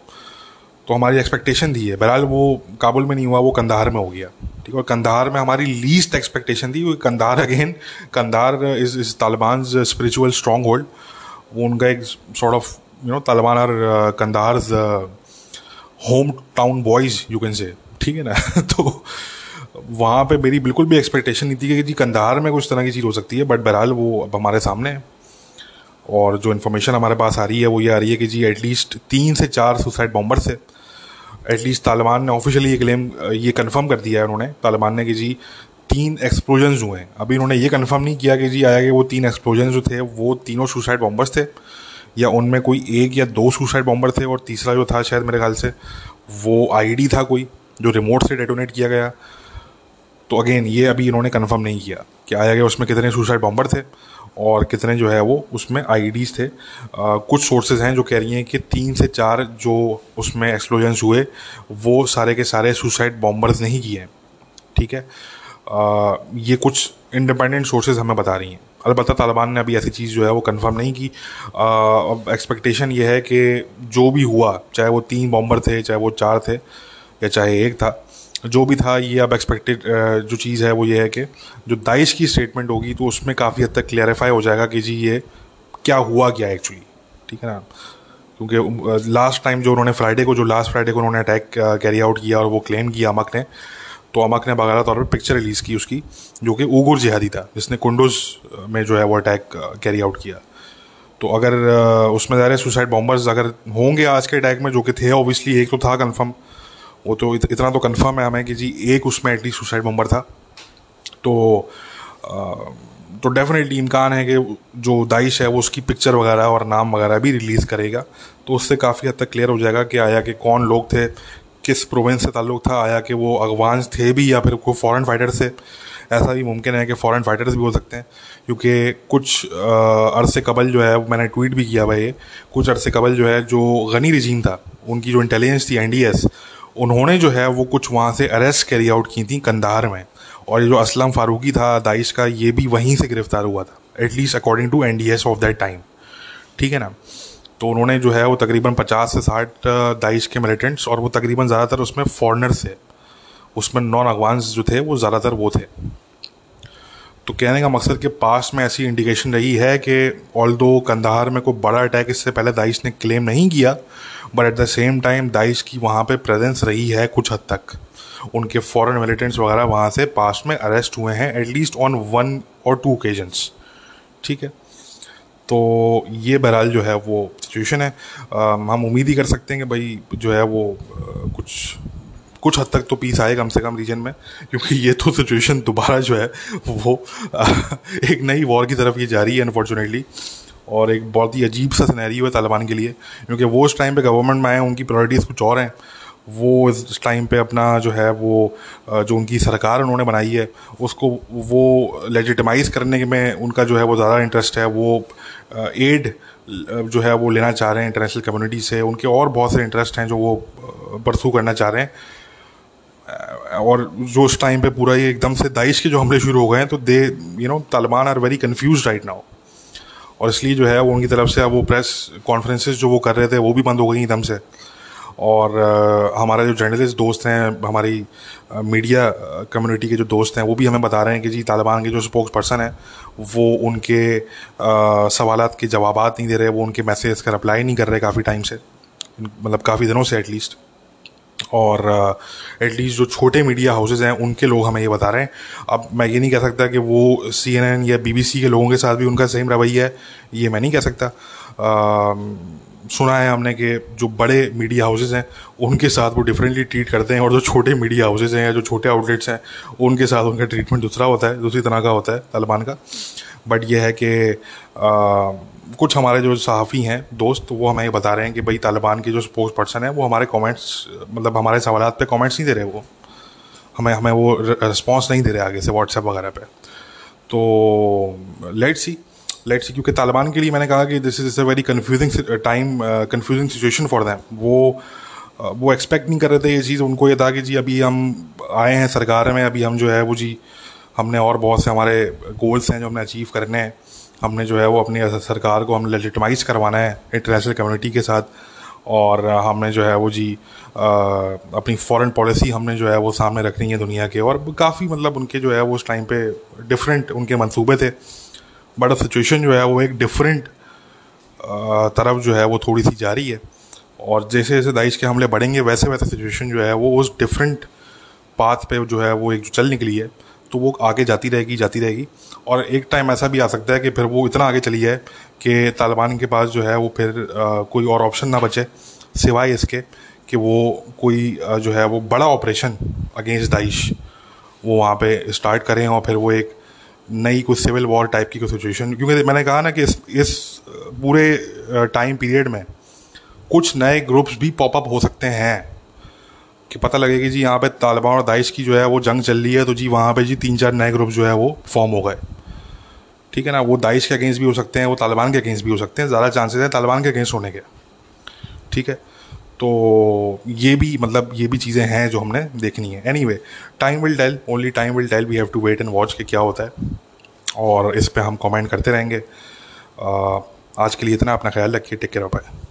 तो हमारी एक्सपेक्टेशन थी है बहरहाल वो काबुल में नहीं हुआ, वो कंधार में हो गया। ठीक है? और कंधार में हमारी लीस्ट एक्सपेक्टेशन थी, वो Kandahar again Kandahar is is Taliban spiritual stronghold वो उनका एक sort of you know Taliban are Kandahar home town boys you can say ठीक है ना? [LAUGHS] तो वहाँ पे मेरी बिल्कुल भी एक्सपेक्टेशन नहीं थी कि जी कंधार में कुछ तरह की चीज़ हो सकती है बट बहरहाल वो अब हमारे सामने है। और जो इन्फॉर्मेशन हमारे पास आ रही है, वो ये आ रही है कि जी एटलीस्ट तीन से चार सुसाइड बॉम्बर्स है। एटलीस्ट तालिबान ने ऑफिशियली ये क्लेम, ये कंफर्म कर दिया है उन्होंने। तालिबान ने कि जी, तीन एक्सप्लोजन हुए हैं। अभी उन्होंने ये कंफर्म नहीं किया कि जी, आया कि वो तीन एक्सप्लोजन जो थे, वो तीनों सुसाइड बॉम्बर्स थे, या उनमें कोई एक या दो सुसाइड बॉम्बर थे और तीसरा जो था शायद मेरे ख्याल से, वो आईडी था कोई, जो रिमोट से डेटोनेट किया गया। तो अगेन ये अभी इन्होंने कन्फर्म नहीं किया कि आया गया उसमें कितने सुसाइड बॉम्बर थे। और कितने जो है वो उसमें आई थे। आ, कुछ सोर्सेज हैं जो कह रही हैं कि तीन से चार जो उसमें एक्सप्लोजन्स हुए वो सारे के सारे सुसाइड बॉम्बर्स नहीं किए हैं। ठीक है? आ, ये कुछ इंडिपेंडेंट सोर्सेज हमें बता रही हैं। अलबत्त तालिबान ने अभी ऐसी चीज़ जो है वो कंफर्म नहीं की। अब एक्सपेक्टेशन ये है कि जो भी हुआ चाहे वो तीन बॉम्बर थे चाहे वो चार थे या चाहे एक था जो भी था, ये अब एक्सपेक्टेड जो चीज़ है वो ये है कि जो दाइश की स्टेटमेंट होगी तो उसमें काफ़ी हद तक क्लैरिफाई हो जाएगा कि जी ये क्या हुआ क्या एक्चुअली ठीक है ना? क्योंकि लास्ट टाइम जो उन्होंने फ्राइडे को, जो लास्ट फ्राइडे को उन्होंने अटैक कैरी आउट किया और वो क्लेम किया अमक ने तो अमक ने बगैर तौर पर पिक्चर रिलीज़ की उसकी, जो कि उगुर जिहादी था, जिसने कुंडोज में जो है वो अटैक कैरी आउट किया। तो अगर उसमें ज़्यादा सुसाइड बॉम्बर्स अगर होंगे आज के अटैक में, जो कि थे ऑब्वियसली एक तो था कन्फर्म वो तो इत, इतना तो कंफर्म है हमें कि जी एक उसमें एटलीस्ट सुसाइड बम्बर था। तो तो डेफिनेटली इम्कान है कि जो दाइश है वो उसकी पिक्चर वगैरह और नाम वगैरह भी रिलीज़ करेगा। तो उससे काफ़ी हद तक क्लियर हो जाएगा कि आया कि कौन लोग थे किस प्रोविंस से ताल्लुक़ था आया कि वो अफगान्स थे भी या फिर कोई फॉरेन फाइटर से। ऐसा भी मुमकिन है कि फ़ॉरेन फाइटर्स भी हो सकते हैं। क्योंकि कुछ अरसे कबल जो है मैंने ट्वीट भी किया भाई कुछ अरसे कबल जो है जो गनी रजीम था उनकी जो इंटेलिजेंस थी एन उन्होंने जो है वो कुछ वहाँ से अरेस्ट कैरी आउट की थी कंधार में। और ये जो असलम फारूकी था, दाइश का, ये भी वहीं से गिरफ़्तार हुआ था at least according to N D S of that time ठीक है ना? तो उन्होंने जो है वो तकरीबन पचास से साठ दाइश के मिलिटेंट्स और वो तकरीबन ज़्यादातर उसमें फॉरनर्स थे। उसमें नॉन अफगान्स जो थे वो ज़्यादातर वो थे। तो कहने का मकसद कि पास में ऐसी इंडिकेशन रही है कि ऑल दो कंधार में कोई बड़ा अटैक इससे पहले दाइश ने क्लेम नहीं किया but at the same time Daesh की वहाँ पे प्रेजेंस रही है कुछ हद तक। उनके फॉरेन मिलिटेंट्स वगैरह वहाँ से पास में अरेस्ट हुए हैं at least on one or two occasions ठीक है? तो ये बहरहाल जो है वो सिचुएशन है। आ, हम उम्मीद ही कर सकते हैं कि भाई जो है वो आ, कुछ कुछ हद तक तो पीस आए कम से कम रीजन में, क्योंकि ये तो सिचुएशन दोबारा जो है, वो, [LAUGHS] एक नई वॉर की तरफ़ ये जा रही है अनफॉर्चुनेटली और एक बहुत ही अजीब सा सनैरी है तालिबान के लिए, क्योंकि वो उस टाइम पे गवर्नमेंट में आए, उनकी प्रायोरिटीज़ कुछ और हैं। वो इस टाइम पे अपना जो है, वो जो उनकी सरकार उन्होंने बनाई है, उसको वो लेजिटमाइज़ करने में उनका जो है, वो ज़्यादा इंटरेस्ट है, वो एड जो है, वो लेना चाह रहे हैं इंटरनेशनल कम्युनिटी से। उनके और बहुत से इंटरेस्ट हैं जो वो परसू करना चाह रहे हैं। और जो उस टाइम पे पूरा ये एकदम से दाइश के जो हमले शुरू हो गए हैं तो they you know Taliban are very confused right now और इसलिए जो है वो उनकी तरफ़ से अब वो प्रेस कॉन्फ्रेंसेस जो वो कर रहे थे वो भी बंद हो गई एकदम से। और आ, हमारे जो जर्नलिस्ट दोस्त हैं हमारी आ, मीडिया कम्युनिटी के जो दोस्त हैं वो भी हमें बता रहे हैं कि जी तालिबान के जो स्पोक्स पर्सन हैं वो उनके सवाल के जवाब नहीं दे रहे वो उनके मैसेज का रिप्लाई नहीं कर रहे काफ़ी टाइम से। मतलब काफ़ी दिनों से एटलीस्ट और एटलीस्ट uh, जो छोटे मीडिया हाउसेज हैं उनके लोग हमें ये बता रहे हैं। अब मैं ये नहीं कह सकता कि वो सीएनएन या बीबीसी के लोगों के साथ भी उनका सेम रवैया है ये मैं नहीं कह सकता। आ, सुना है हमने कि जो बड़े मीडिया हाउसेज हैं उनके साथ वो डिफरेंटली ट्रीट करते हैं और जो छोटे मीडिया हाउसेज हैं या जो छोटे आउटलेट्स हैं उनके साथ उनका ट्रीटमेंट दूसरा होता है दूसरी तरह का होता है तालिबान का। बट यह है कि कुछ हमारे जो सहाफ़ी हैं दोस्त वो हमें बता रहे हैं कि भाई तालिबान के जो स्पोक्स पर्सन हैं वो हमारे कमेंट्स मतलब हमारे सवाल पे कमेंट्स नहीं दे रहे वो। हमें हमें वो रिस्पॉन्स नहीं दे रहे आगे से व्हाट्सएप वगैरह पे। तो लेट सी लेट सी क्योंकि तालिबान के लिए मैंने कहा कि this is a very confusing time confusing situation for them वो uh, वो एक्सपेक्ट नहीं कर रहे थे ये चीज़ उनको ये था कि जी अभी हम आए हैं सरकार में अभी हम जो है वो जी हमने और बहुत से हमारे गोल्स हैं जो हमने अचीव करने हैं। हमने जो है वो अपनी सरकार को हमने लेजिटमाइज करवाना है इंटरनेशनल कम्युनिटी के साथ और हमने जो है वो जी आ, अपनी फॉरेन पॉलिसी हमने जो है वो सामने रखनी है दुनिया के और काफ़ी मतलब उनके जो है वो उस टाइम पे डिफरेंट उनके मंसूबे थे। बट सिचुएशन जो है वो एक डिफरेंट तरफ़ जो है वो थोड़ी सी जारी है और जैसे जैसे दाइश के हमले बढ़ेंगे वैसे वैसे सिचुएशन जो है वो उस डिफरेंट पाथ पे जो है वो एक चल निकली है। तो वो आगे जाती रहेगी जाती रहेगी। और एक टाइम ऐसा भी आ सकता है कि फिर वो इतना आगे चली जाए कि तालिबान के पास जो है वो फिर आ, कोई और ऑप्शन ना बचे सिवाय इसके कि वो कोई आ, जो है वो बड़ा ऑपरेशन अगेंस्ट दाइश वो वहाँ पे स्टार्ट करें और फिर वो एक नई कुछ सिविल वॉर टाइप की कोई सिचुएशन क्योंकि मैंने कहा ना कि इस इस पूरे टाइम पीरियड में कुछ नए ग्रुप्स भी पॉपअप हो सकते हैं। कि पता लगे कि जी, यहाँ पे तालिबान और दाइश की जो है वो जंग चल रही है तो जी वहाँ पे जी तीन चार नए ग्रुप जो है वो फॉर्म हो गए। ठीक है ना? वो दाइश के अगेंस्ट भी हो सकते हैं, वो तालिबान के अगेंस्ट भी हो सकते हैं, ज़्यादा चांसेस हैं तालिबान के अगेंस्ट होने के। ठीक है? तो ये भी मतलब ये भी चीज़ें हैं जो हमने देखनी है। Anyway time will tell only time will tell we have to wait and watch कि क्या होता है। और इस पर हम कमेंट करते रहेंगे। आज के लिए इतना, अपना ख्याल रखिए टेक केयर बाय